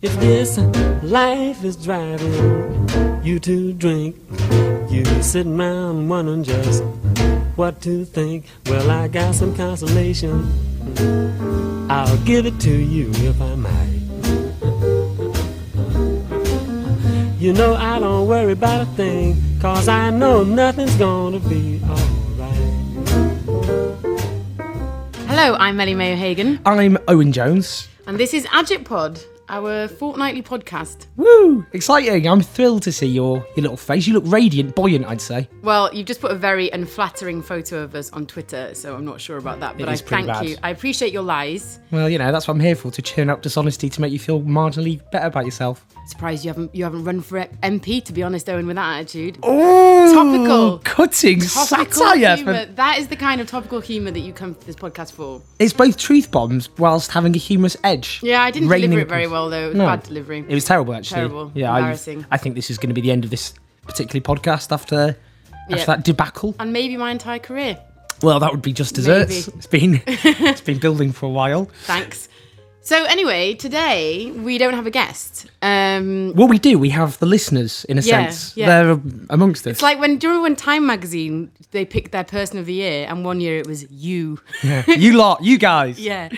If this life is driving you to drink, you sitting around wondering just what to think. Well, I got some consolation. I'll give it to you if I might. You know I don't worry about a thing, cause I know nothing's gonna be alright. Hello, I'm Ellie Mae O'Hagan, I'm Owen Jones. and this is Agit Pod, our fortnightly podcast. Woo! Exciting! I'm thrilled to see your your little face. You look radiant, buoyant, I'd say. Well, you've just put a very unflattering photo of us on Twitter, so I'm not sure about that. But I is pretty thank bad. you. I appreciate your lies. Well, you know that's what I'm here for to churn up dishonesty to make you feel marginally better about yourself. Surprised you haven't you haven't run for MP to be honest, Owen, with that attitude. Oh, Topical. cutting Topical satire. humour. For, That is the kind of topical humour that you come to this podcast for. it's both truth bombs whilst having a humorous edge. Yeah, I didn't Raining deliver it very across- well though. It was No. bad delivery. It was terrible, actually. Terrible. Yeah, I, Embarrassing. I think this is going to be the end of this particular podcast after after Yeah. that debacle. and maybe my entire career. Well, that would be just desserts. Maybe. It's been it's been building for a while. Thanks. So anyway, today we don't have a guest. Um, Well, we do. We have the listeners in a Yeah, sense. yeah. They're amongst us. It's like when do you remember when Time magazine they picked their person of the year, and one year it was you. you lot, you guys. yeah,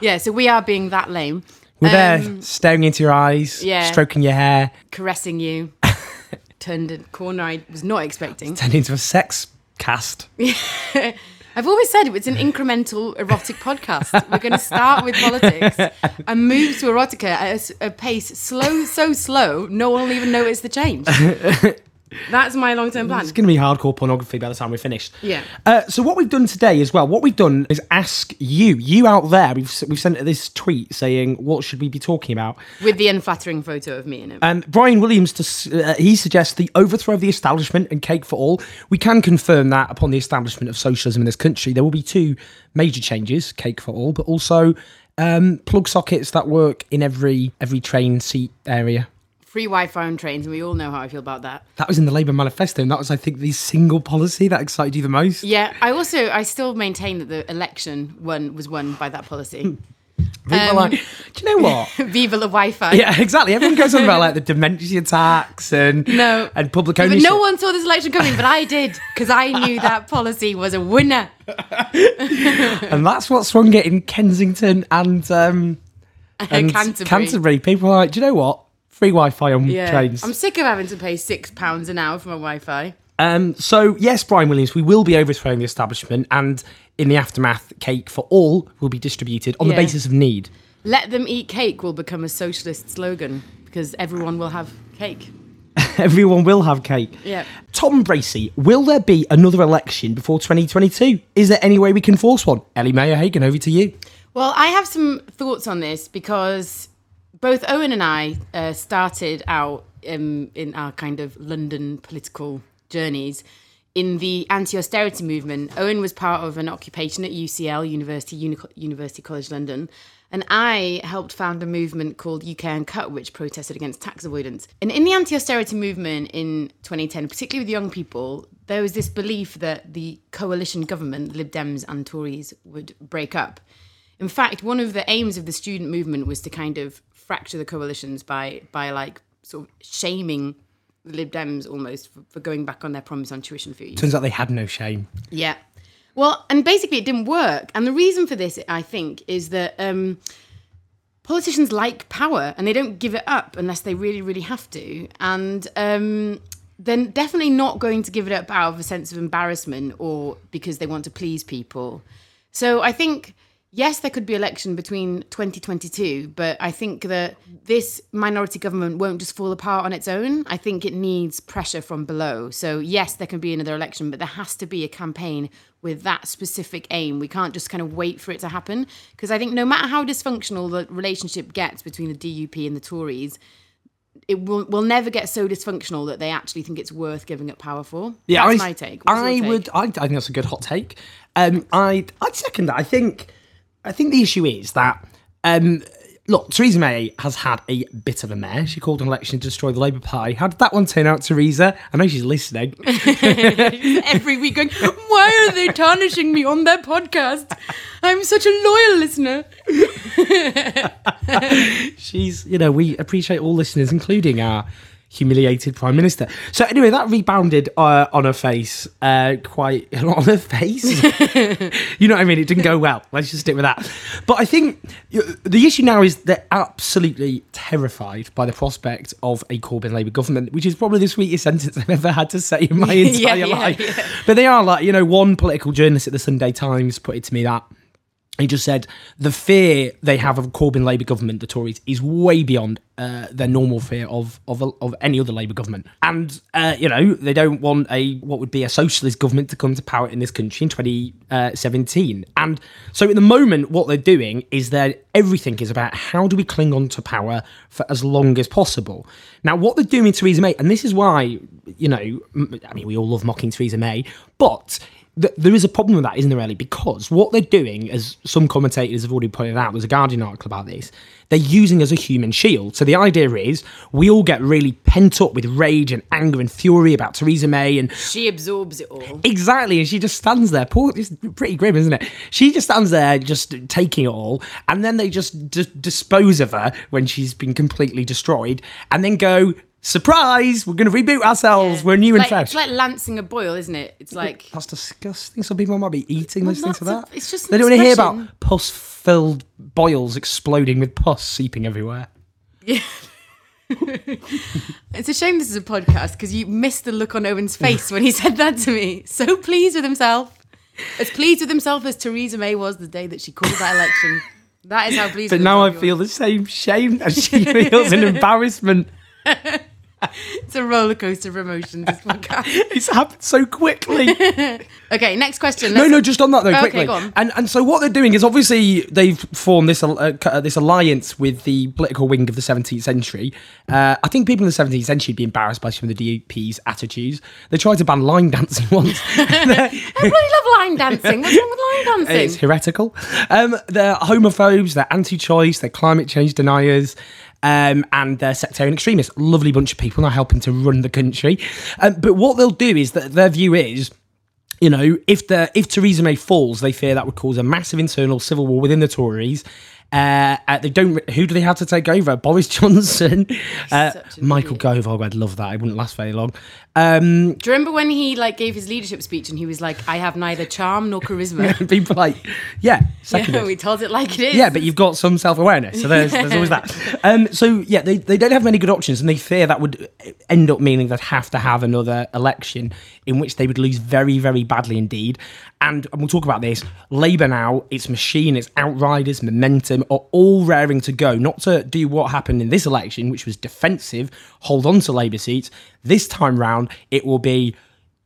yeah. So we are being that lame, We're there Um, staring into your eyes, yeah. stroking your hair, caressing you. Turned a corner I was not expecting. turned into a sex cast. I've always said it's an incremental erotic podcast. We're going to start with politics and move to erotica at a pace slow, so slow, no one will even notice the change. That's my long-term plan. It's going to be hardcore pornography by the time we're finished. Yeah. Uh, so what we've done today as well, what we've done is ask you, you out there. We've we've sent this tweet saying what should we be talking about. With the unflattering photo of me in it. And Brian Williams, to, uh, he suggests the overthrow of the establishment and cake for all. We can confirm that upon the establishment of socialism in this country, there will be two major changes: cake for all, but also um, plug sockets that work in every every train seat area. Free Wi-Fi on trains, and we all know how I feel about that. That was in the Labour manifesto, and that was, I think, the single policy that excited you the most. Yeah, I also I still maintain that the election won was won by that policy. People are Um, like, do you know what? Viva la Wi-Fi. Yeah, exactly. Everyone goes on about like the dementia tax and No. and public But ownership. no one saw this election coming, but I did because I knew that policy was a winner. and that's what swung it in Kensington and um, and Canterbury. Canterbury. People are like, do you know what? Free Wi-Fi on Yeah, trains. I'm sick of having to pay six pounds an hour for my Wi-Fi. Um, so yes, Brian Williams, we will be overthrowing the establishment, and in the aftermath, cake for all will be distributed on Yeah. the basis of need. Let them eat cake will become a socialist slogan because everyone will have cake. Everyone will have cake. Yeah. Tom Bracey, will there be another election before 2022? Is there any way we can force one? Ellie Mae O'Hagan, over to you. Well, I have some thoughts on this because both Owen and I uh, started out um, in our kind of London political journeys in the anti-austerity movement. Owen was part of an occupation at UCL, University Uni- University College London, and I helped found a movement called UK Uncut, which protested against tax avoidance. And in the anti-austerity movement in 2010, particularly with young people, there was this belief that the coalition government, Lib Dems and Tories, would break up. In fact, one of the aims of the student movement was to kind of fracture the coalitions by by like sort of shaming the Lib Dems almost for, for going back on their promise on tuition fees. Turns out they had no shame. Yeah. Well, and basically it didn't work. And the reason for this, I think, is that um, politicians like power and they don't give it up unless they really, really have to. And um, they're definitely not going to give it up out of a sense of embarrassment or because they want to please people. So I think, yes, there could be election between 2022, but I think that this minority government won't just fall apart on its own. I think it needs pressure from below. So yes, there can be another election, but there has to be a campaign with that specific aim. We can't just kind of wait for it to happen because I think no matter how dysfunctional the relationship gets between the DUP and the Tories, it will will never get so dysfunctional that they actually think it's worth giving up power for. Yeah, that's I, my take. What's I take? would. I, I think that's a good hot take. Um, I I'd second that. I think I think the issue is that um, look, Theresa May has had a bit of a mare. She called an election to destroy the Labour Party. How did that one turn out, Theresa? I know she's listening. Every week going, why are they tarnishing me on their podcast? I'm such a loyal listener. she's, you know, we appreciate all listeners, including our humiliated prime minister. So anyway, that rebounded uh, on her face, uh, quite a lot on her face. you know what I mean? It didn't go well. Let's just stick with that. But I think the issue now is they're absolutely terrified by the prospect of a Corbyn Labour government, which is probably the sweetest sentence I've ever had to say in my entire yeah, life. yeah. But they are like, you know, one political journalist at the Sunday Times put it to me that he just said the fear they have of Corbyn Labour government, the Tories, is way beyond uh, their normal fear of of, of any other Labour government. And uh, you know they don't want a what would be a socialist government to come to power in this country in 2017. And so at the moment, what they're doing is that everything is about how do we cling on to power for as long as possible. Now, what they're doing, Theresa May, and this is why you know, I mean, we all love mocking Theresa May, but there is a problem with that, isn't there, really? Because what they're doing, as some commentators have already pointed out, there's a Guardian article about this, they're using as a human shield. So the idea is we all get really pent up with rage and anger and fury about Theresa May and She absorbs it all. Exactly, and she just stands there. Poor, it's pretty grim, isn't it? She just stands there, just taking it all, and then they just d- dispose of her when she's been completely destroyed, and then go, "Surprise! We're going to reboot ourselves. We're new and like, fresh." It's like lancing a boil, isn't it? It's like That's disgusting. Some people might be eating Well, listening to that's that. a- it's just they don't want to hear about pus-filled boils exploding with pus seeping everywhere. Yeah. It's a shame this is a podcast because you missed the look on Owen's face when he said that to me. So pleased with himself. As pleased with himself as Theresa May was the day that she called that election. That is how pleased But now I feel the same shame as she feels an embarrassment. It's a roller coaster of emotions, this podcast. It's happened so quickly. Okay, next question. No, Let's- no, just on that though, Okay, quickly. go on. And and so what they're doing is obviously they've formed this uh, uh, this alliance with the political wing of the 17th century. Uh, I think people in the 17th century would be embarrassed by some of the DUP's attitudes. They tried to ban line dancing once. I really love line dancing. What's wrong with line dancing? it's heretical. Um, they're homophobes. They're anti-choice. They're climate change deniers. Um, and they're sectarian extremists. Lovely bunch of people now helping to run the country. Um, but what they'll do is that their view is you know, if the if Theresa May falls, they fear that would cause a massive internal civil war within the Tories. Uh, uh, they don't. Who do they have to take over? Boris Johnson, uh, Michael Gove. Oh, I'd love that. It wouldn't last very long. Um, Do you remember when he like gave his leadership speech and he was like, "I have neither charm nor charisma." people like, yeah, second. yeah, we told it like it is. Yeah, but you've got some self awareness, so there's, there's always that. Um, so yeah, they, they don't have many good options, and they fear that would end up meaning they'd have to have another election in which they would lose very very badly indeed. And, and we'll talk about this. Labour now, its machine, its outriders, momentum are all raring to go, not to do what happened in this election, which was defensive, hold on to Labour seats. This time round, it will be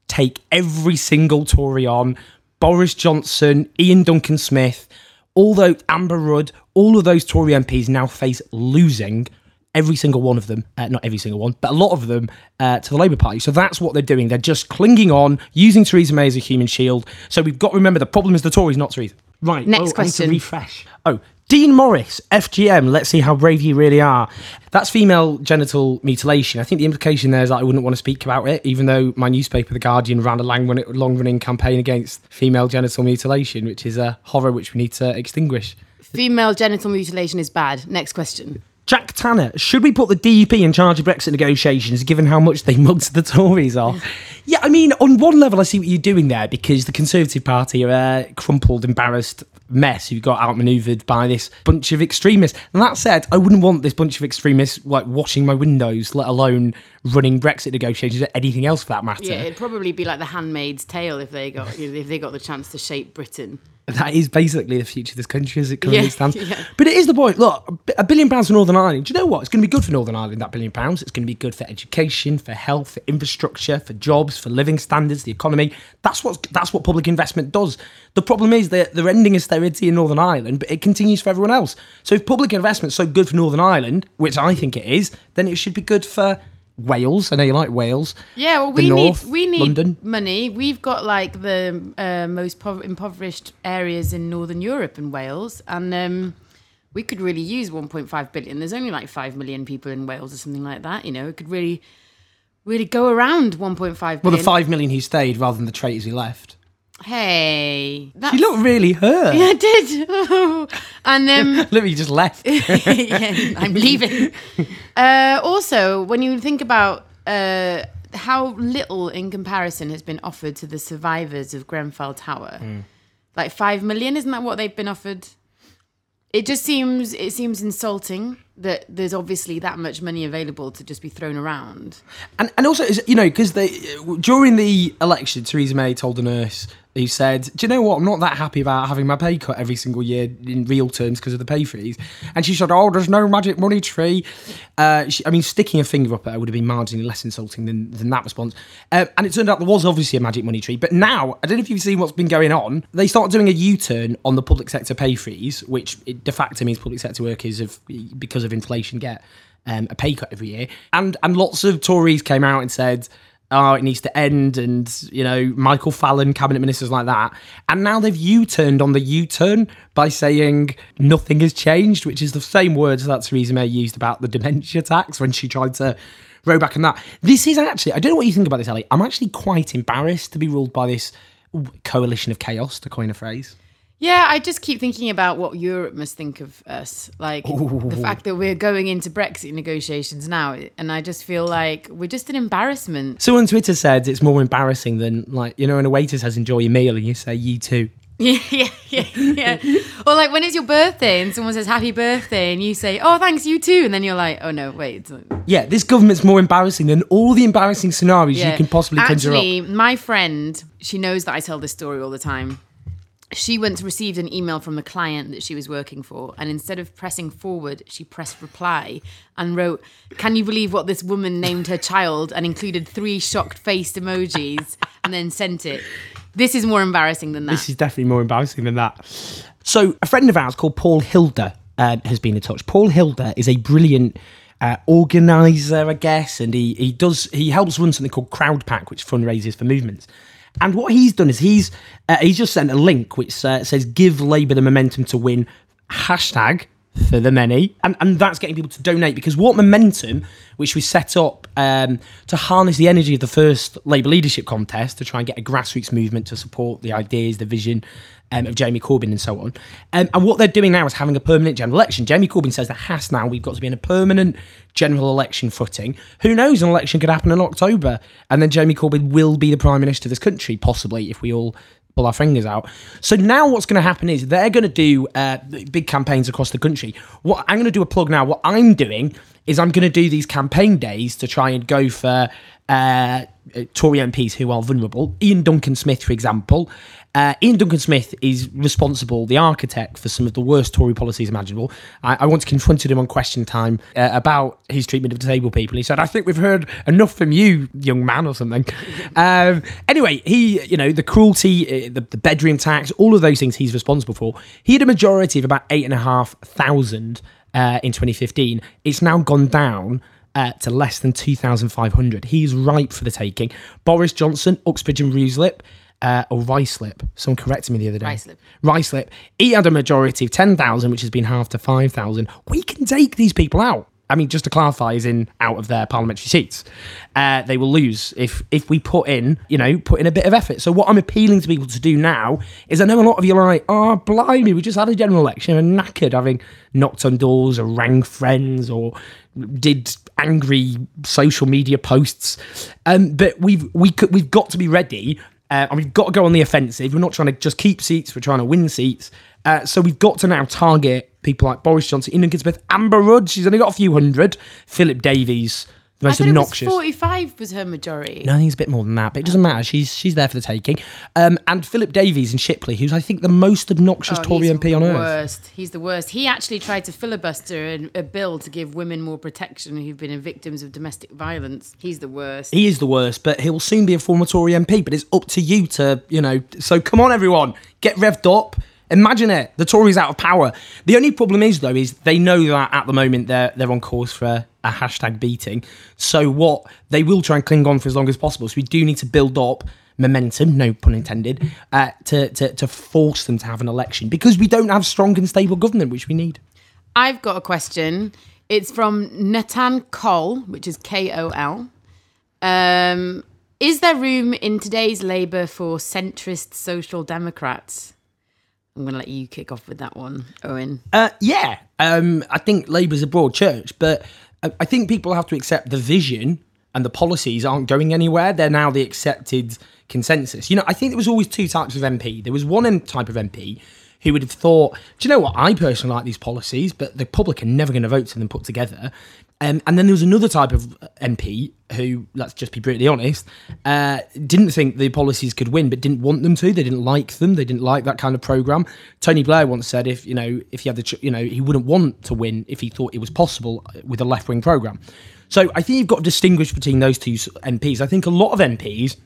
take every single Tory on. Boris Johnson, Iain Duncan Smith, although Amber Rudd, all of those Tory MPs now face losing every single one of them, uh, not every single one, but a lot of them uh, to the Labour Party. So that's what they're doing. They're just clinging on, using Theresa May as a human shield. So we've got to remember the problem is the Tories, not Theresa. Right. Next oh, question. to refresh. Oh, Dean Morris, FGM. Let's see how brave you really are. That's female genital mutilation. I think the implication there is that I wouldn't want to speak about it, even though my newspaper, The Guardian, ran a long running campaign against female genital mutilation, which is a horror which we need to extinguish. Female genital mutilation is bad. Next question. Jack Tanner, should we put the DUP in charge of Brexit negotiations given how much they mugged the Tories off? yeah, I mean, on one level, I see what you're doing there because the Conservative Party are a crumpled, embarrassed mess who got outmaneuvered by this bunch of extremists. And that said, I wouldn't want this bunch of extremists like washing my windows, let alone running Brexit negotiations or anything else for that matter. Yeah, it'd probably be like the Handmaid's Tale if they got you know, if they got the chance to shape Britain. That is basically the future of this country as it currently Yeah, stands. yeah. But it is the point. Look, a billion pounds for Northern Ireland. Do you know what? It's going to be good for Northern Ireland, that billion pounds. It's going to be good for education, for health, for infrastructure, for jobs, for living standards, the economy. That's what that's what public investment does. The problem is that they're ending austerity in Northern Ireland, but it continues for everyone else. So if public investment's so good for Northern Ireland, which I think it is, then it should be good for Wales. I know you like Wales. Yeah, well, we North, need we need London. money. We've got like the uh, most pov- impoverished areas in Northern Europe and Wales, and um, we could really use 1.5 billion. There's only like 5 million people in Wales or something like that. You know, it could really, really go around 1.5 billion. Well, the five million who stayed rather than the traitors who left. Hey, that's, You look really hurt. Yeah, I did. and um, Look, you just left. yeah, I'm leaving. Uh, also, when you think about uh, how little in comparison has been offered to the survivors of Grenfell Tower, like five million, isn't that what they've been offered? It just seems it seems insulting that there's obviously that much money available to just be thrown around. And and also, you know, because they during the election, Theresa May told a nurse who said, "Do you know what? I'm not that happy about having my pay cut every single year in real terms because of the pay freeze." And she said, "Oh, there's no magic money tree." Uh, she, I mean, sticking a finger up at her would have been marginally less insulting than, than that response. Um, and it turned out there was obviously a magic money tree, but now I don't know if you've seen what's been going on. They started doing a U-turn on the public sector pay freeze, which de facto means public sector workers have, because of inflation, get um, a pay cut every year. And and lots of Tories came out and said, "Oh, it needs to end," and you know, Michael Fallon, cabinet ministers like that. And now they've U-turned on the U-turn by saying nothing has changed, which is the same words that Theresa May used about the dementia tax when she tried to row back on that. This is actually, I don't know what you think about this, Ellie. I'm actually quite embarrassed to be ruled by this coalition of chaos, to coin a phrase. Yeah, I just keep thinking about what Europe must think of us. Like the fact that we're going into Brexit negotiations now. And I just feel like we're just an embarrassment. Someone on Twitter said it's more embarrassing than like you know when a waiter says enjoy your meal and you say you too. Yeah, yeah, yeah, yeah. or like when it's your birthday and someone says happy birthday and you say, oh, thanks, you too. And then you're like, oh, no, wait. Yeah, this government's more embarrassing than all the embarrassing scenarios Yeah. you can possibly conjure up. Actually, my friend, she knows that I tell this story all the time. She once received an email from the client that she was working for, and instead of pressing forward, she pressed reply and wrote, Can you believe what this woman named her child? and included three shocked faced emojis and then sent it. This is more embarrassing than that. This is definitely more embarrassing than that. So, a friend of ours called Paul Hilder um, has been in touch. Paul Hilder is a brilliant uh, organizer, I guess, and he he does he helps run something called Crowdpac, which fundraises for movements. And what he's done is he's uh, he's just sent a link which uh, says "Give Labour the momentum to win." Hashtag for the many, and and that's getting people to donate because what momentum, which we set up um, to harness the energy of the first Labour leadership contest to try and get a grassroots movement to support the ideas, the vision um, of Jeremy Corbyn and so on. Um, and what they're doing now is having a permanent general election. Jeremy Corbyn says there has now we've got to be in a permanent general election footing. Who knows? An election could happen in October, and then Jeremy Corbyn will be the prime minister of this country, possibly if we all pull our fingers out. So now what's going to happen is they're going to do uh, big campaigns across the country. What I'm going to do a plug now. What I'm doing is I'm going to do these campaign days to try and go for uh, Tory MPs who are vulnerable. Iain Duncan Smith, for example. Uh, Iain Duncan Smith is responsible, the architect for some of the worst Tory policies imaginable. I, I once confronted him on Question Time uh, about his treatment of disabled people. He said, "I think we've heard enough from you, young man, or something." um, anyway, he, you know, the cruelty, uh, the, the bedroom tax, all of those things he's responsible for. He had a majority of about eight and a half thousand uh, in 2015. It's now gone down uh, to less than 2,500. He's ripe for the taking. Boris Johnson, Uxbridge and Ruislip, uh, or Ricelip. Someone corrected me the other day. Ruislip. Ricelip. He had a majority of 10,000, which has been halved to 5,000. We can take these people out. I mean, just to clarify, is in out of their parliamentary seats. Uh, they will lose if if we put in, you know, put in a bit of effort. So what I'm appealing to people to do now is, I know a lot of you are like, oh, blimey, we just had a general election and knackered, having knocked on doors or rang friends or did angry social media posts. Um, but we've we could, we've got to be ready uh, and we've got to go on the offensive. We're not trying to just keep seats, we're trying to win seats. Uh, so we've got to now target people like Boris Johnson, Iain Smith, Amber Rudd, she's only got a few hundred, Philip Davies, the I most thought obnoxious. was 45 was her majority. No, I think it's a bit more than that, but it doesn't matter. She's she's there for the taking. Um, and Philip Davies in Shipley, who's I think the most obnoxious Oh, Tory MP on the earth. Worst. He's the worst. He actually tried to filibuster a, a bill to give women more protection who've been victims of domestic violence. He's the worst. He is the worst, but he'll soon be a former Tory MP. But it's up to you to, you know. So come on, everyone, get revved up. Imagine it. The Tories out of power. The only problem is though is they know that at the moment they're they're on course for a, hashtag beating. So what they will try and cling on for as long as possible. So we do need to build up momentum, no pun intended, uh, to, to to force them to have an election because we don't have strong and stable government, which we need. I've got a question. It's from Natan Kol, which is K O L. Um, is there room in today's Labour for centrist social democrats? I'm going to let you kick off with that one, Owen. Uh, yeah, um, I think Labour's a broad church, but I, I think people have to accept the vision and the policies aren't going anywhere. They're now the accepted consensus. You know, I think there was always two types of MP. There was one type of MP who would have thought, do you know what? I personally like these policies, but the public are never going to vote for them put together. Um, and then there was another type of MP who, let's just be brutally honest, uh, didn't think the policies could win, but didn't want them to. They didn't like them. They didn't like that kind of program. Tony Blair once said, if you know, if he had the, you know, he wouldn't want to win if he thought it was possible with a left wing program. So I think you've got to distinguish between those two MPs. I think a lot of MPs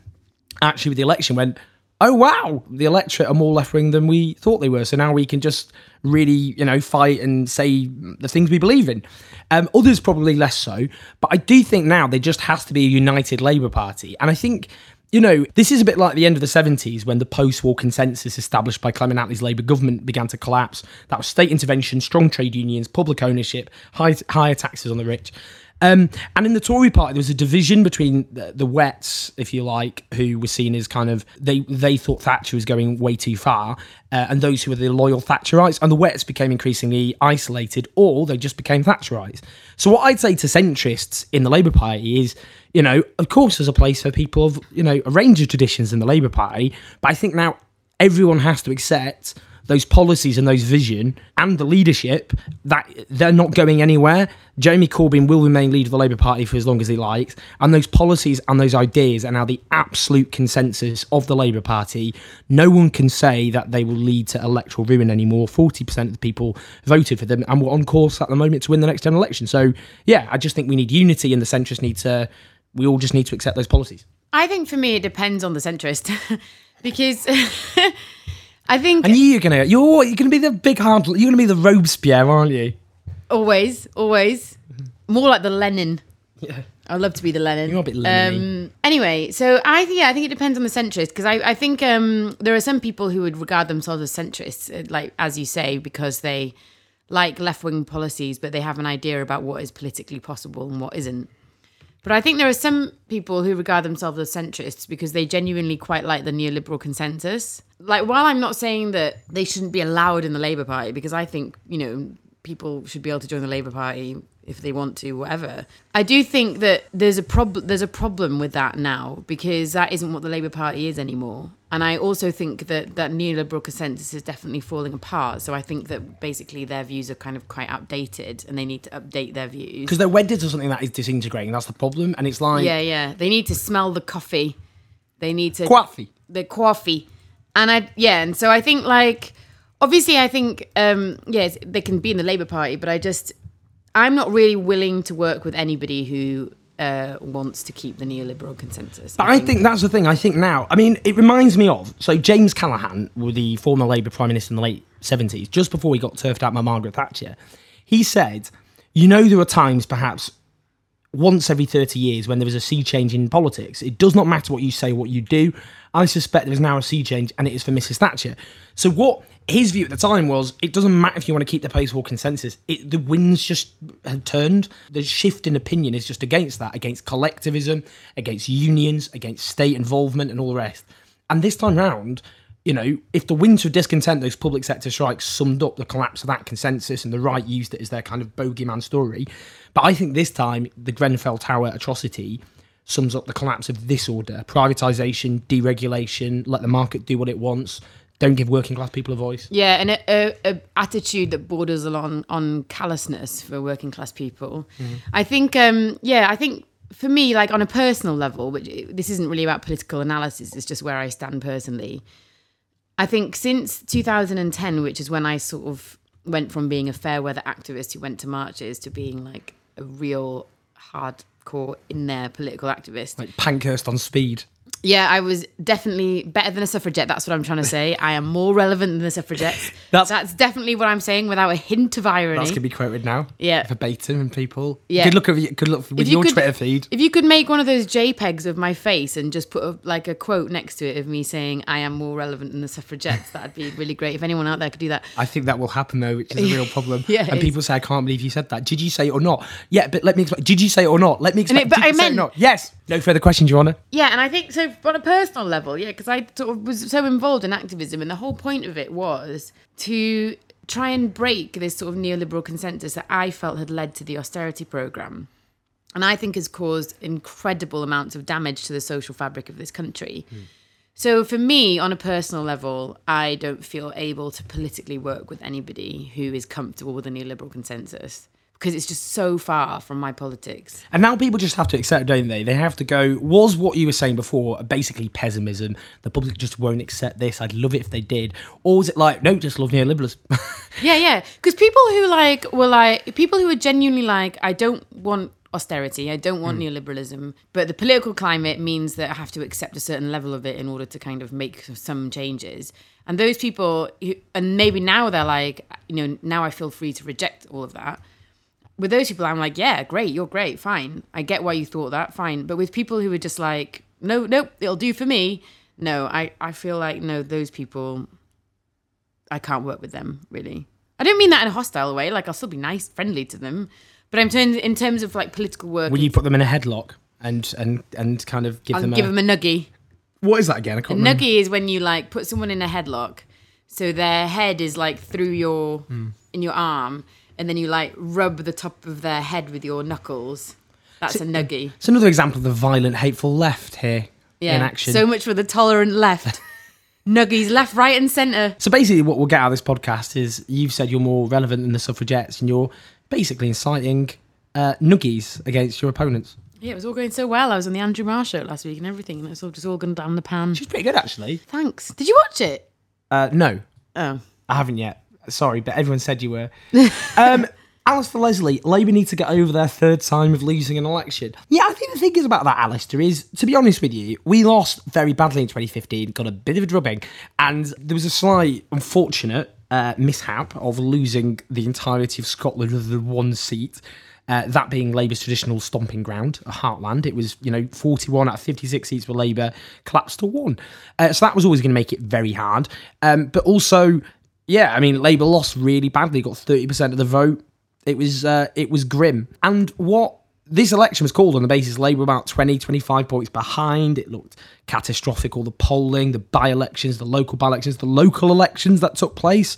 actually with the election went, oh wow, the electorate are more left wing than we thought they were. So now we can just really, you know, fight and say the things we believe in. Um, others probably less so, but I do think now there just has to be a united Labour Party, and I think. You know, this is a bit like the end of the 70s when the post war consensus established by Clement Attlee's Labour government began to collapse. That was state intervention, strong trade unions, public ownership, high, higher taxes on the rich. Um, and in the Tory party, there was a division between the, the wets, if you like, who were seen as kind of they they thought Thatcher was going way too far, uh, and those who were the loyal Thatcherites, and the wets became increasingly isolated, or they just became Thatcherites. So what I'd say to centrists in the Labour Party is, you know, of course, there's a place for people of you know a range of traditions in the Labour Party, but I think now everyone has to accept those policies and those vision and the leadership that they're not going anywhere. Jeremy Corbyn will remain leader of the Labour Party for as long as he likes, and those policies and those ideas are now the absolute consensus of the Labour Party. No one can say that they will lead to electoral ruin anymore. Forty percent of the people voted for them, and we're on course at the moment to win the next general election. So yeah, I just think we need unity, and the centrists need to. We all just need to accept those policies. I think for me, it depends on the centrist because I think And you're gonna you're you're gonna be the big hard. You're gonna be the Robespierre, aren't you? always, always more like the Lenin. Yeah. I'd love to be the Lenin. You're a bit Lenin-y. Um, anyway, so I think yeah, I think it depends on the centrist because I, I think um, there are some people who would regard themselves as centrists, uh, like as you say, because they like left wing policies, but they have an idea about what is politically possible and what isn't. But I think there are some people who regard themselves as centrists because they genuinely quite like the neoliberal consensus. Like, while I'm not saying that they shouldn't be allowed in the Labour Party, because I think, you know, people should be able to join the Labour Party if they want to, whatever. I do think that there's a problem. There's a problem with that now because that isn't what the Labour Party is anymore. And I also think that that neoliberal consensus is definitely falling apart. So I think that basically their views are kind of quite outdated, and they need to update their views. because they're wedded to something that is disintegrating. That's the problem, and it's like Yeah, yeah. They need to smell the coffee. They need to coffee. the coffee. And I yeah, and so I think like obviously I think um yes, they can be in the Labour Party, but I just I'm not really willing to work with anybody who uh, wants to keep the neoliberal consensus. But I think that's the thing. I think now, I mean, it reminds me of so James Callaghan, the former Labour Prime Minister in the late seventies, just before he got turfed out by Margaret Thatcher. He said, "You know, there are times, perhaps once every 30 years when there is a sea change in politics. It does not matter what you say, what you do. I suspect there is now a sea change, and it is for Mrs. Thatcher. So, what his view at the time was it doesn't matter if you want to keep the post war consensus, it, the winds just have turned. The shift in opinion is just against that, against collectivism, against unions, against state involvement, and all the rest. And this time round, you know, if the winter of discontent, those public sector strikes summed up the collapse of that consensus and the right used it as their kind of bogeyman story. But I think this time, the Grenfell Tower atrocity sums up the collapse of this order privatisation, deregulation, let the market do what it wants, don't give working class people a voice. Yeah, and a, a, a attitude that borders along on callousness for working class people. I think, um, yeah, I think for me, like on a personal level, which this isn't really about political analysis, it's just where I stand personally. I think since 2010, which is when I sort of went from being a fair weather activist who went to marches to being like a real hardcore in their political activist. Like Pankhurst on speed. Yeah, I was definitely better than a suffragette. That's what I'm trying to say. I am more relevant than the suffragettes. That's- That's definitely what I'm saying without a hint of irony. That's gonna be quoted now. Yeah. verbatim, and people. Yeah. Good look good look with you your could- Twitter feed. If you could make one of those JPEGs of my face and just put a, like a quote next to it of me saying I am more relevant than the suffragettes, that'd be really great. If anyone out there could do that. I think that will happen though, which is a real problem. Yeah, and is. people say, "I can't believe you said that." Did you say it or not? Yeah, but let me explain. Did you say it or not? Let me explain. it- but Did I you say it or meant- not? Yes. No further questions, Your Honour. Yeah, and I think so on a personal level, yeah, because I sort of was so involved in activism, and the whole point of it was to try and break this sort of neoliberal consensus that I felt had led to the austerity program. And I think has caused incredible amounts of damage to the social fabric of this country. Hmm. So for me, on a personal level, I don't feel able to politically work with anybody who is comfortable with the neoliberal consensus because it's just so far from my politics. And now people just have to accept, don't they? They have to go, was what you were saying before basically pessimism? The public just won't accept this. I'd love it if they did. Or was it like, no, just love neoliberalism? Yeah, yeah. Because people who like were like people who are genuinely like, I don't want austerity, I don't want hmm. neoliberalism, but the political climate means that I have to accept a certain level of it in order to kind of make some changes. And those people, who, and maybe now they're like, you know, now I feel free to reject all of that. With those people, I'm like, yeah, great, you're great, fine. I get why you thought that, fine. But with people who are just like, no, nope, it'll do for me. No, I, I feel like no, those people I can't work with them really. I don't mean that in a hostile way. Like I'll still be nice, friendly to them, but I'm turn in terms of like political work. Will you put them in a headlock and and and kind of give I'll them give a, them a nuggie. What is that again? I can't remember. Nuggie is when you like put someone in a headlock, so their head is like through your Hmm. in your arm, and then you like rub the top of their head with your knuckles. That's a nuggie. It's another example of the violent, hateful left here Yeah. in action. So much for the tolerant left. Nuggies left, right, and centre. So basically, what we'll get out of this podcast is you've said you're more relevant than the suffragettes, and you're basically inciting uh, nuggies against your opponents. Yeah, it was all going so well. I was on the Andrew Marr show last week and everything, and it's all just all gone down the pan. She's pretty good, actually. Thanks. Did you watch it? Uh, no, Oh. I haven't yet. Sorry, but everyone said you were. Um, Alistair Leslie, Labour need to get over their third time of losing an election. Yeah, I think the thing is about that, Alistair, is to be honest with you, we lost very badly in 2015, got a bit of a drubbing, and there was a slight unfortunate uh, mishap of losing the entirety of Scotland with the one seat. Uh, that being Labour's traditional stomping ground, a heartland. It was, you know, 41 out of 56 seats for Labour, collapsed to one. Uh, so that was always going to make it very hard. Um, but also, yeah, I mean, Labour lost really badly, got 30% of the vote. It was uh, it was grim. And what this election was called on the basis Labour about 20, 25 points behind. It looked catastrophic. All the polling, the by elections, the local by elections, the local elections that took place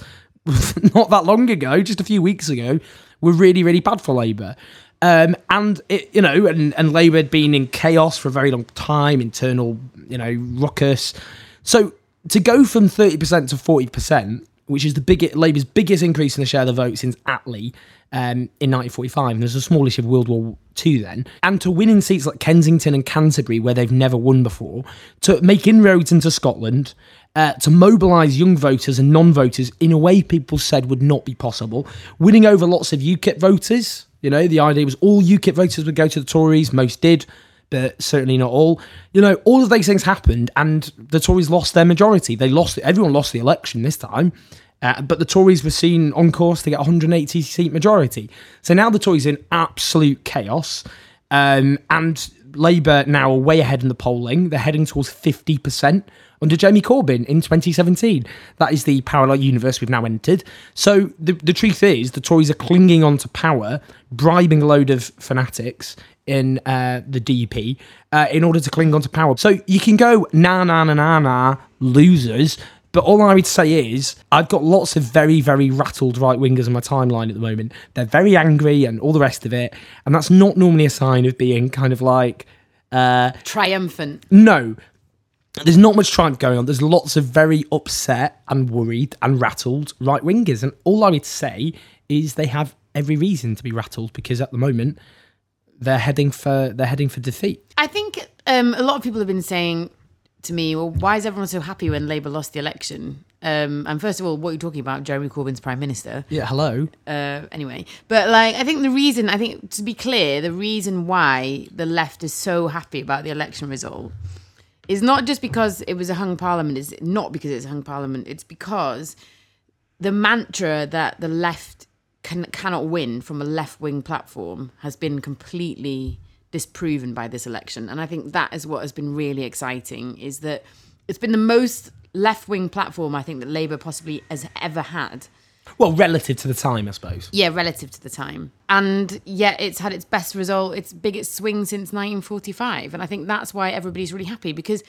not that long ago, just a few weeks ago, were really, really bad for Labour. Um, and it, you know, and, and Labour had been in chaos for a very long time, internal, you know, ruckus. So to go from 30% to 40%, which is the biggest Labour's biggest increase in the share of the vote since Attlee um, in 1945, and there's a small issue of World War II then, and to win in seats like Kensington and Canterbury where they've never won before, to make inroads into Scotland, uh, to mobilise young voters and non-voters in a way people said would not be possible, winning over lots of UKIP voters. You know, the idea was all UKIP voters would go to the Tories, most did but certainly not all. You know, all of these things happened, and the Tories lost their majority. They lost. Everyone lost the election this time, uh, but the Tories were seen on course to get 180 seat majority. So now the Tories in absolute chaos, um, and Labour now are way ahead in the polling. They're heading towards 50 percent under Jeremy Corbyn in 2017. That is the parallel universe we've now entered. So the, the truth is, the Tories are clinging on to power, bribing a load of fanatics in uh, the DP uh, in order to cling on to power. So you can go na na na na na losers. But all I would say is, I've got lots of very, very rattled right wingers on my timeline at the moment. They're very angry and all the rest of it. And that's not normally a sign of being kind of like, uh, Triumphant. no, there's not much triumph going on. There's lots of very upset and worried and rattled right wingers. And all I would say is they have every reason to be rattled because at the moment they're heading for they're heading for defeat. I think um, a lot of people have been saying to me, well, why is everyone so happy when Labour lost the election? Um, and first of all, what are you talking about? Jeremy Corbyn's Prime Minister. Yeah, hello. Uh, anyway, but like, I think the reason, I think to be clear, the reason why the left is so happy about the election result is not just because it was a hung parliament. It's not because it's a hung parliament. It's because the mantra that the left can, cannot win from a left wing platform has been completely disproven by this election. And I think that is what has been really exciting is that it's been the most left wing platform I think that Labour possibly has ever had. Well, relative to the time, I suppose. Yeah, relative to the time. And yet it's had its best result, its biggest swing since 1945. And I think that's why everybody's really happy because,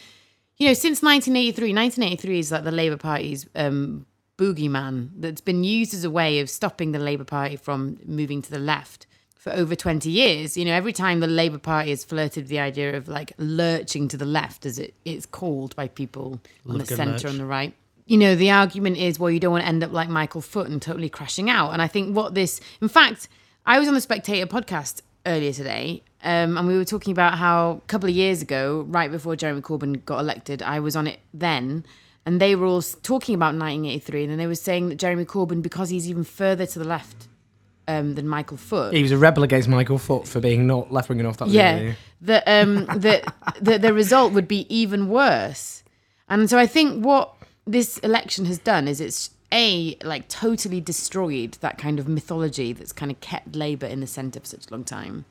you know, since 1983, 1983 is like the Labour Party's um, boogeyman that's been used as a way of stopping the Labour Party from moving to the left for over 20 years. You know, every time the Labour Party has flirted with the idea of like lurching to the left, as it, it's called by people on the centre and the right. You know, the argument is, well, you don't want to end up like Michael Foot and totally crashing out. And I think what this, in fact, I was on the Spectator podcast earlier today, um, and we were talking about how a couple of years ago, right before Jeremy Corbyn got elected, I was on it then, and they were all talking about 1983, and then they were saying that Jeremy Corbyn, because he's even further to the left um, than Michael Foot, He was a rebel against Michael Foot for being not left wing enough. That yeah, that um, that the, the result would be even worse. And so I think what this election has done is it's a like totally destroyed that kind of mythology that's kind of kept Labour in the centre for such a long time.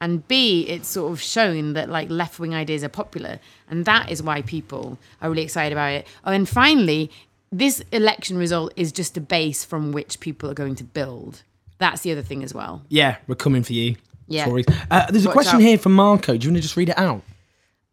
And B, it's sort of shown that like left wing ideas are popular, and that is why people are really excited about it. Oh, and finally, this election result is just a base from which people are going to build. That's the other thing as well. Yeah, we're coming for you. Yeah. Uh, there's a Watch question out. here from Marco. Do you want to just read it out?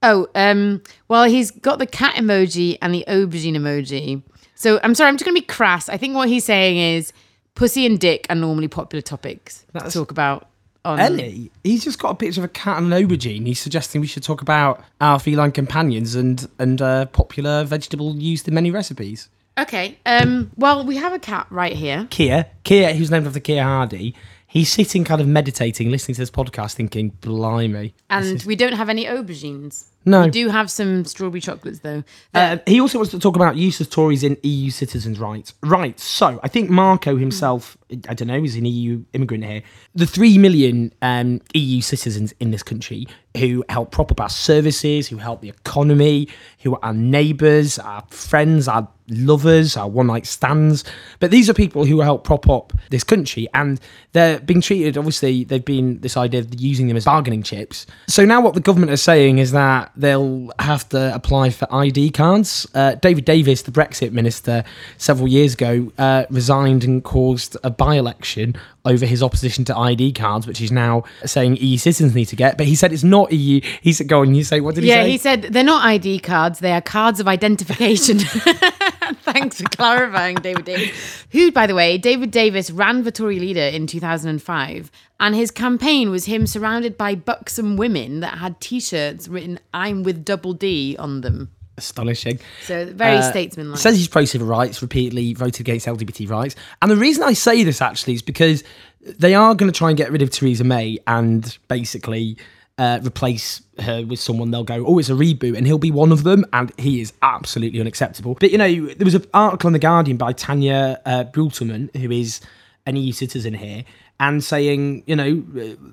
Oh, um, well, he's got the cat emoji and the aubergine emoji. So I'm sorry, I'm just going to be crass. I think what he's saying is pussy and dick are normally popular topics That's- to talk about. On, Ellie, he's just got a picture of a cat and an aubergine. He's suggesting we should talk about our feline companions and and uh, popular vegetable used in many recipes. Okay. Um, well, we have a cat right here. Keir, Keir, who's named after Keir Hardie, he's sitting kind of meditating, listening to this podcast, thinking, "Blimey." And we don't have any aubergines. No. We do have some strawberry chocolates, though. Uh, he also wants to talk about use of Tories in EU citizens' rights. Right. So I think Marco himself, I don't know, is an EU immigrant here. The three million um, EU citizens in this country who help prop up our services, who help the economy, who are our neighbours, our friends, our lovers, our one night stands. But these are people who help prop up this country and they're being treated, obviously, they've been this idea of using them as bargaining chips. So now what the government is saying is that they'll have to apply for ID cards. Uh, David Davis, the Brexit minister, several years ago, uh, resigned and caused a by election over his opposition to ID cards, which he's now saying EU citizens need to get. But he said it's not EU. He said, go on, you say, what did he yeah, say? Yeah, he said they're not ID cards; they are cards of identification. Thanks for clarifying, David Davis. Who, by the way, David Davis ran for Tory leader in 2005, and his campaign was him surrounded by buxom women that had T-shirts written "I'm with double D" on them. Astonishing. So very Uh, statesmanlike. Says he's pro civil rights, repeatedly voted against LGBT rights. And the reason I say this actually is because they are going to try and get rid of Theresa May and basically uh, replace her with someone they'll go, oh, it's a reboot, and he'll be one of them. And he is absolutely unacceptable. But, you know, there was an article in The Guardian by Tanja uh, Bueltmann, who is an EU citizen here, and saying, you know,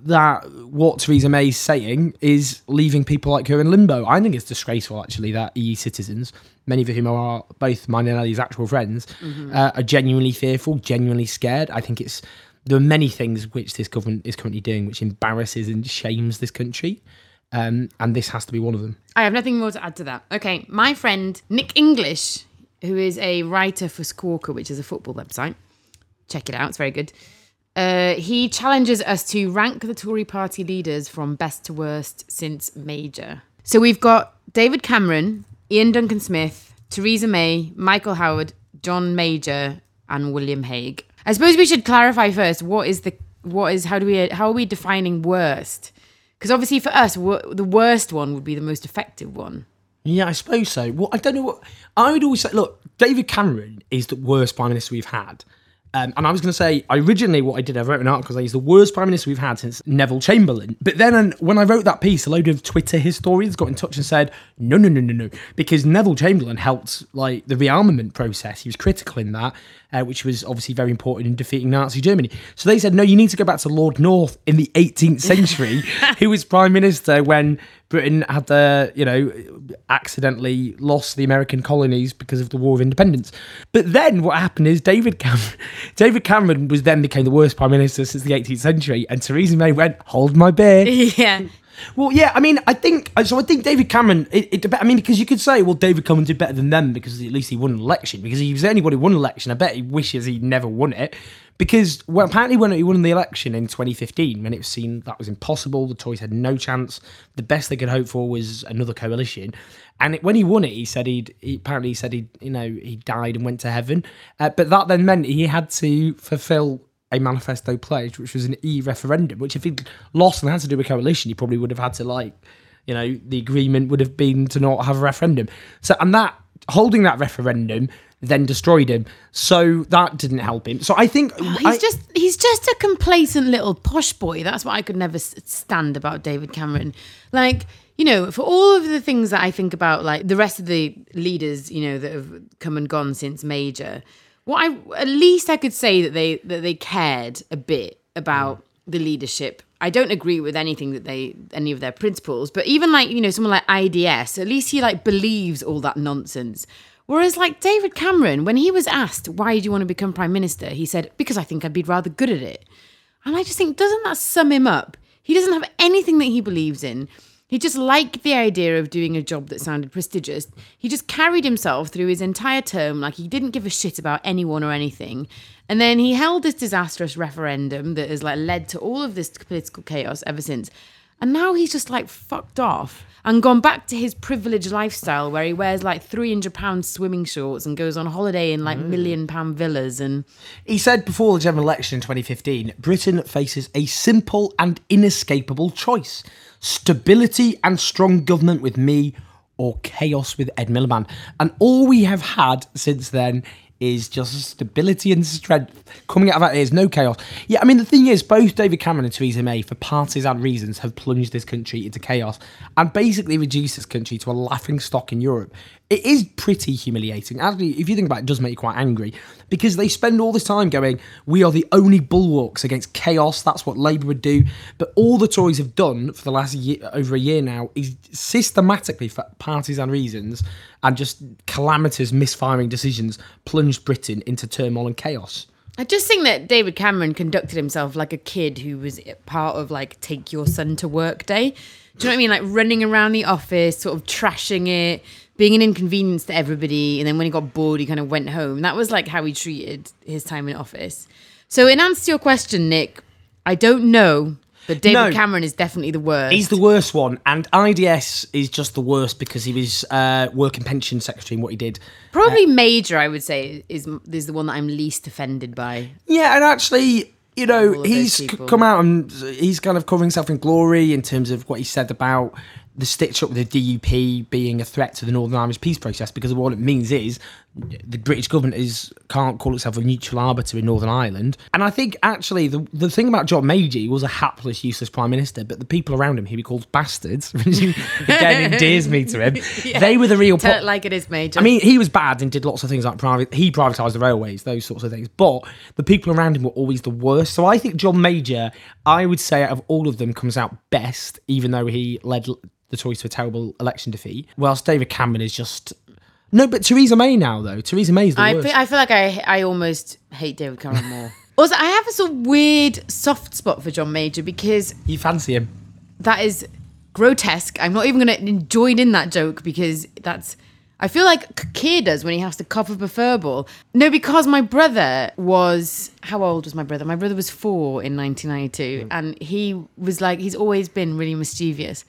that what Theresa May's saying is leaving people like her in limbo. I think it's disgraceful, actually, that EU citizens, many of whom are both mine and Ellie's actual friends, uh, are genuinely fearful, genuinely scared. I think it's there are many things which this government is currently doing which embarrasses and shames this country. Um, and this has to be one of them. I have nothing more to add to that. Okay, my friend Nick English, who is a writer for Squawka, which is a football website, check it out, it's very good. Uh, he challenges us to rank the Tory party leaders from best to worst since Major. So we've got David Cameron, Iain Duncan Smith, Theresa May, Michael Howard, John Major, and William Hague. I suppose we should clarify first what is the what is how do we how are we defining worst? Because obviously for us, the worst one would be the most effective one. Yeah, I suppose so. Well, I don't know what I would always say. Look, David Cameron is the worst prime minister we've had. Um, and I was going to say, originally, what I did, I wrote an article saying he's the worst prime minister we've had since Neville Chamberlain. But then, when I wrote that piece, a load of Twitter historians got in touch and said, no, no, no, no, no, because Neville Chamberlain helped like the rearmament process. He was critical in that, uh, which was obviously very important in defeating Nazi Germany. So they said, no, you need to go back to Lord North in the 18th century, who was prime minister when Britain had, uh, you know, accidentally lost the American colonies because of the War of Independence. But then what happened is David Cameron, David Cameron was then became the worst prime minister since the 18th century, and Theresa May went, hold my beer. yeah. Well, yeah, I mean, I think so. I think David Cameron. It, it I mean, because you could say, well, David Cameron did better than them because at least he won an election. Because he was anybody who won an election, I bet he wishes he never won it. Because well, apparently, when he won the election in 2015, when it was seen that was impossible, the Tories had no chance. The best they could hope for was another coalition. And it, when he won it, he said he'd he, apparently said he you know he died and went to heaven. Uh, but that then meant he had to fulfil a manifesto pledge, which was an e-referendum. Which, if he'd lost and had to do a coalition, he probably would have had to like, you know, the agreement would have been to not have a referendum. So, and that holding that referendum then destroyed him. So that didn't help him. So I think oh, He's I- just he's just a complacent little posh boy. That's what I could never stand about David Cameron. Like, you know, for all of the things that I think about like the rest of the leaders, you know, that have come and gone since Major, what I at least I could say that they that they cared a bit about the leadership. I don't agree with anything that they any of their principles, but even like, you know, someone like IDS, at least he like believes all that nonsense. Whereas, like David Cameron, when he was asked, why do you want to become prime minister? He said, because I think I'd be rather good at it. And I just think, doesn't that sum him up? He doesn't have anything that he believes in. He just liked the idea of doing a job that sounded prestigious. He just carried himself through his entire term like he didn't give a shit about anyone or anything. And then he held this disastrous referendum that has like led to all of this political chaos ever since. And now he's just like fucked off and gone back to his privileged lifestyle where he wears like 300 pound swimming shorts and goes on holiday in like mm. million pound villas and He said before the general election in 2015 Britain faces a simple and inescapable choice stability and strong government with me, or chaos with Ed Miliband. And all we have had since then is just stability and strength. Coming out of that is no chaos. Yeah, I mean, the thing is, both David Cameron and Theresa May, for partisan reasons, have plunged this country into chaos and basically reduced this country to a laughing stock in Europe. It is pretty humiliating. Actually, if you think about it, it does make you quite angry because they spend all this time going, we are the only bulwarks against chaos. That's what Labour would do. But all the Tories have done for the last year, over a year now is systematically, for partisan reasons and just calamitous misfiring decisions, plunged Britain into turmoil and chaos. I just think that David Cameron conducted himself like a kid who was part of like take your son to work day. Do you know what I mean? Like running around the office, sort of trashing it, being an inconvenience to everybody. And then when he got bored, he kind of went home. That was like how he treated his time in office. So, in answer to your question, Nick, I don't know, but David No. Cameron is definitely the worst. He's the worst one, and IDS is just the worst because he was uh, working pension secretary and what he did. Probably Major, I would say, is is the one that I'm least offended by. Yeah, and actually, you know, All of those he's come out and he's kind of covering himself in glory in terms of what he said about the stitch up the DUP being a threat to the Northern Irish peace process because what it means is the British government is can't call itself a neutral arbiter in Northern Ireland. And I think actually the the thing about John Major he was a hapless, useless prime minister, but the people around him, who he calls bastards, which again endears me to him. They were the real. It like it is, Major. I mean, he was bad and did lots of things like private. He privatised the railways, those sorts of things. But the people around him were always the worst. So I think John Major, I would say, out of all of them, comes out best, even though he led the Tories to a terrible election defeat. Whilst David Cameron is just no. But Theresa May now, though, Theresa May's the I worst. feel, I feel like I I almost hate David Cameron more. also, I have a sort of weird soft spot for John Major because you fancy him? that is grotesque. I'm not even going to join in that joke because that's. I feel like Keir does when he has to cough up a furball. No, because my brother was. How old was my brother? My brother was four in 1992, hmm. and he was like, he's always been really mischievous.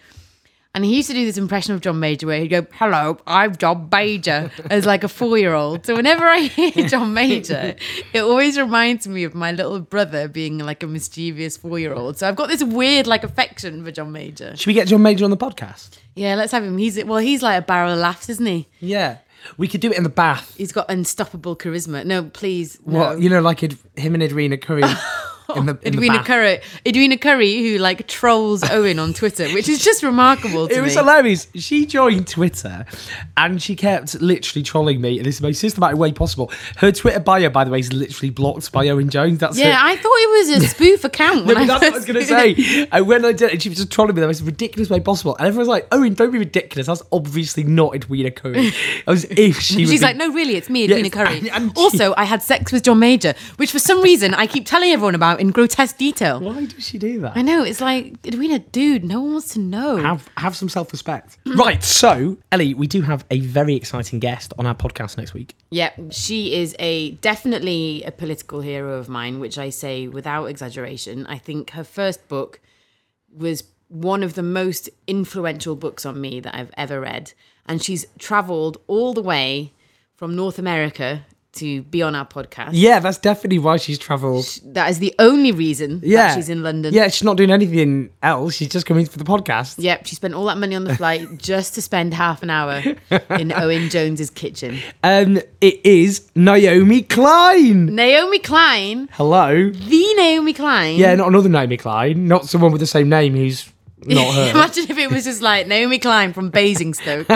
And he used to do this impression of John Major where he'd go, Hello, I'm John Major, as like a four year old. So whenever I hear John Major, it always reminds me of my little brother being like a mischievous four year old. So I've got this weird like affection for John Major. Should we get John Major on the podcast? Yeah, let's have him. He's well, he's like a barrel of laughs, isn't he? Yeah, we could do it in the bath. He's got unstoppable charisma. No, please. No. What you know, like Ed, him and Edwina Currie in the, in Edwina bath. Currie, Edwina Currie, who like trolls Owen on Twitter, which is just remarkable to It was hilarious. She joined Twitter and she kept literally trolling me in this most systematic way possible. Her Twitter bio, by the way, is literally blocked by Owen Jones. That's Yeah, her- I thought it was a spoof account. No, I that's what I was going to say. And when I did it, she was just trolling me in the most ridiculous way possible. And everyone's like, Owen, don't be ridiculous. That's obviously not Edwina Currie. As if she She's be- like, no, really, it's me, Edwina Currie. and- and she- also, I had sex with John Major, which for some reason I keep telling everyone about in grotesque detail. Why does she do that? I know, it's like, Edwina, dude, no one wants to know. have have some self respect. right, so Ellie, we do have a very exciting guest on our podcast next week. Yeah, she is a definitely a political hero of mine, which I say without exaggeration. I think her first book was one of the most influential books on me that I've ever read. And she's traveled all the way from North America to be on our podcast. Yeah, that's definitely why she's travelled. That is the only reason Yeah, that she's in London. Yeah, she's not doing anything else. She's just coming for the podcast. Yep, she spent all that money on the flight just to spend half an hour in Owen Jones's kitchen. Um, it is Naomi Klein. Naomi Klein, Hello. the Naomi Klein. Yeah, not another Naomi Klein, not someone with the same name who's not her. Imagine if it was just like Naomi Klein from Basingstoke.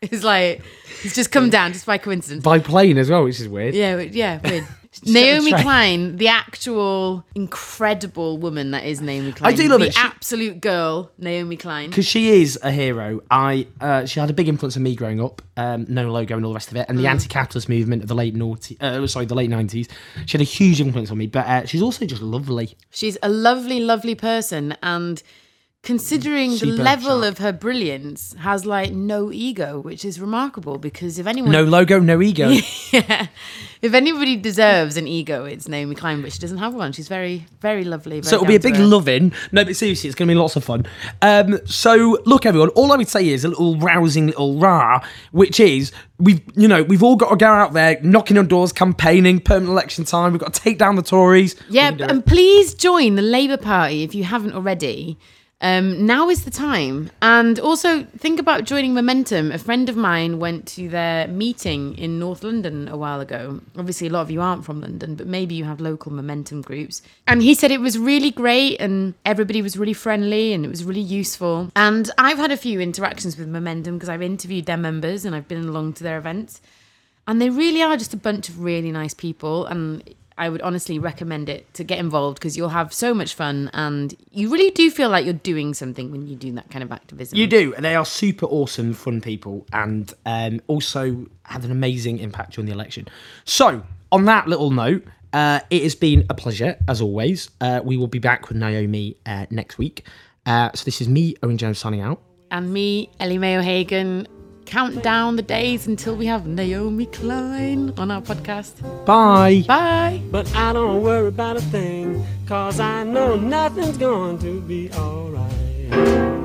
it's like he's just come down just by coincidence. By plane as well, which is weird. Yeah, yeah, weird. Naomi. Klein, the actual incredible woman that is Naomi Klein. I do love the it. She- absolute girl, Naomi Klein. because she is a hero. I uh, she had a big influence on me growing up. Um, no logo and all the rest of it, and Mm. the anti-capitalist movement of the late naughty, uh, sorry, the late nineties. She had a huge influence on me, but uh, she's also just lovely. She's a lovely, lovely person, and considering the level of her brilliance, has like no ego, which is remarkable. Because if anyone, No logo, no ego. yeah, if anybody deserves an ego, it's Naomi Klein, but she doesn't have one. She's very, very lovely. Very So it'll be a big loving. No, but seriously, it's going to be lots of fun. Um, so look, everyone. All I would say is a little rousing little rah, which is we've you know we've all got to go out there knocking on doors, campaigning, permanent election time. We've got to take down the Tories. Yeah, can do it. and please join the Labour Party if you haven't already. Um, now is the time. And also think about joining Momentum. A friend of mine went to their meeting in North London a while ago. Obviously, a lot of you aren't from London, but maybe you have local Momentum groups. And he said it was really great and everybody was really friendly and it was really useful. And I've had a few interactions with Momentum because I've interviewed their members and I've been along to their events. And they really are just a bunch of really nice people. And I would honestly recommend it to get involved because you'll have so much fun and you really do feel like you're doing something when you do that kind of activism. You do. And they are super awesome, fun people, and um, also have an amazing impact during the election. So, on that little note, uh, it has been a pleasure as always. Uh, we will be back with Naomi uh, next week. Uh, so this is me, Owen Jones, signing out. And me, Ellie Mae O'Hagan, count down the days until we have Naomi Klein on our podcast. Bye. Bye. But I don't worry about a thing, cause I know nothing's going to be alright.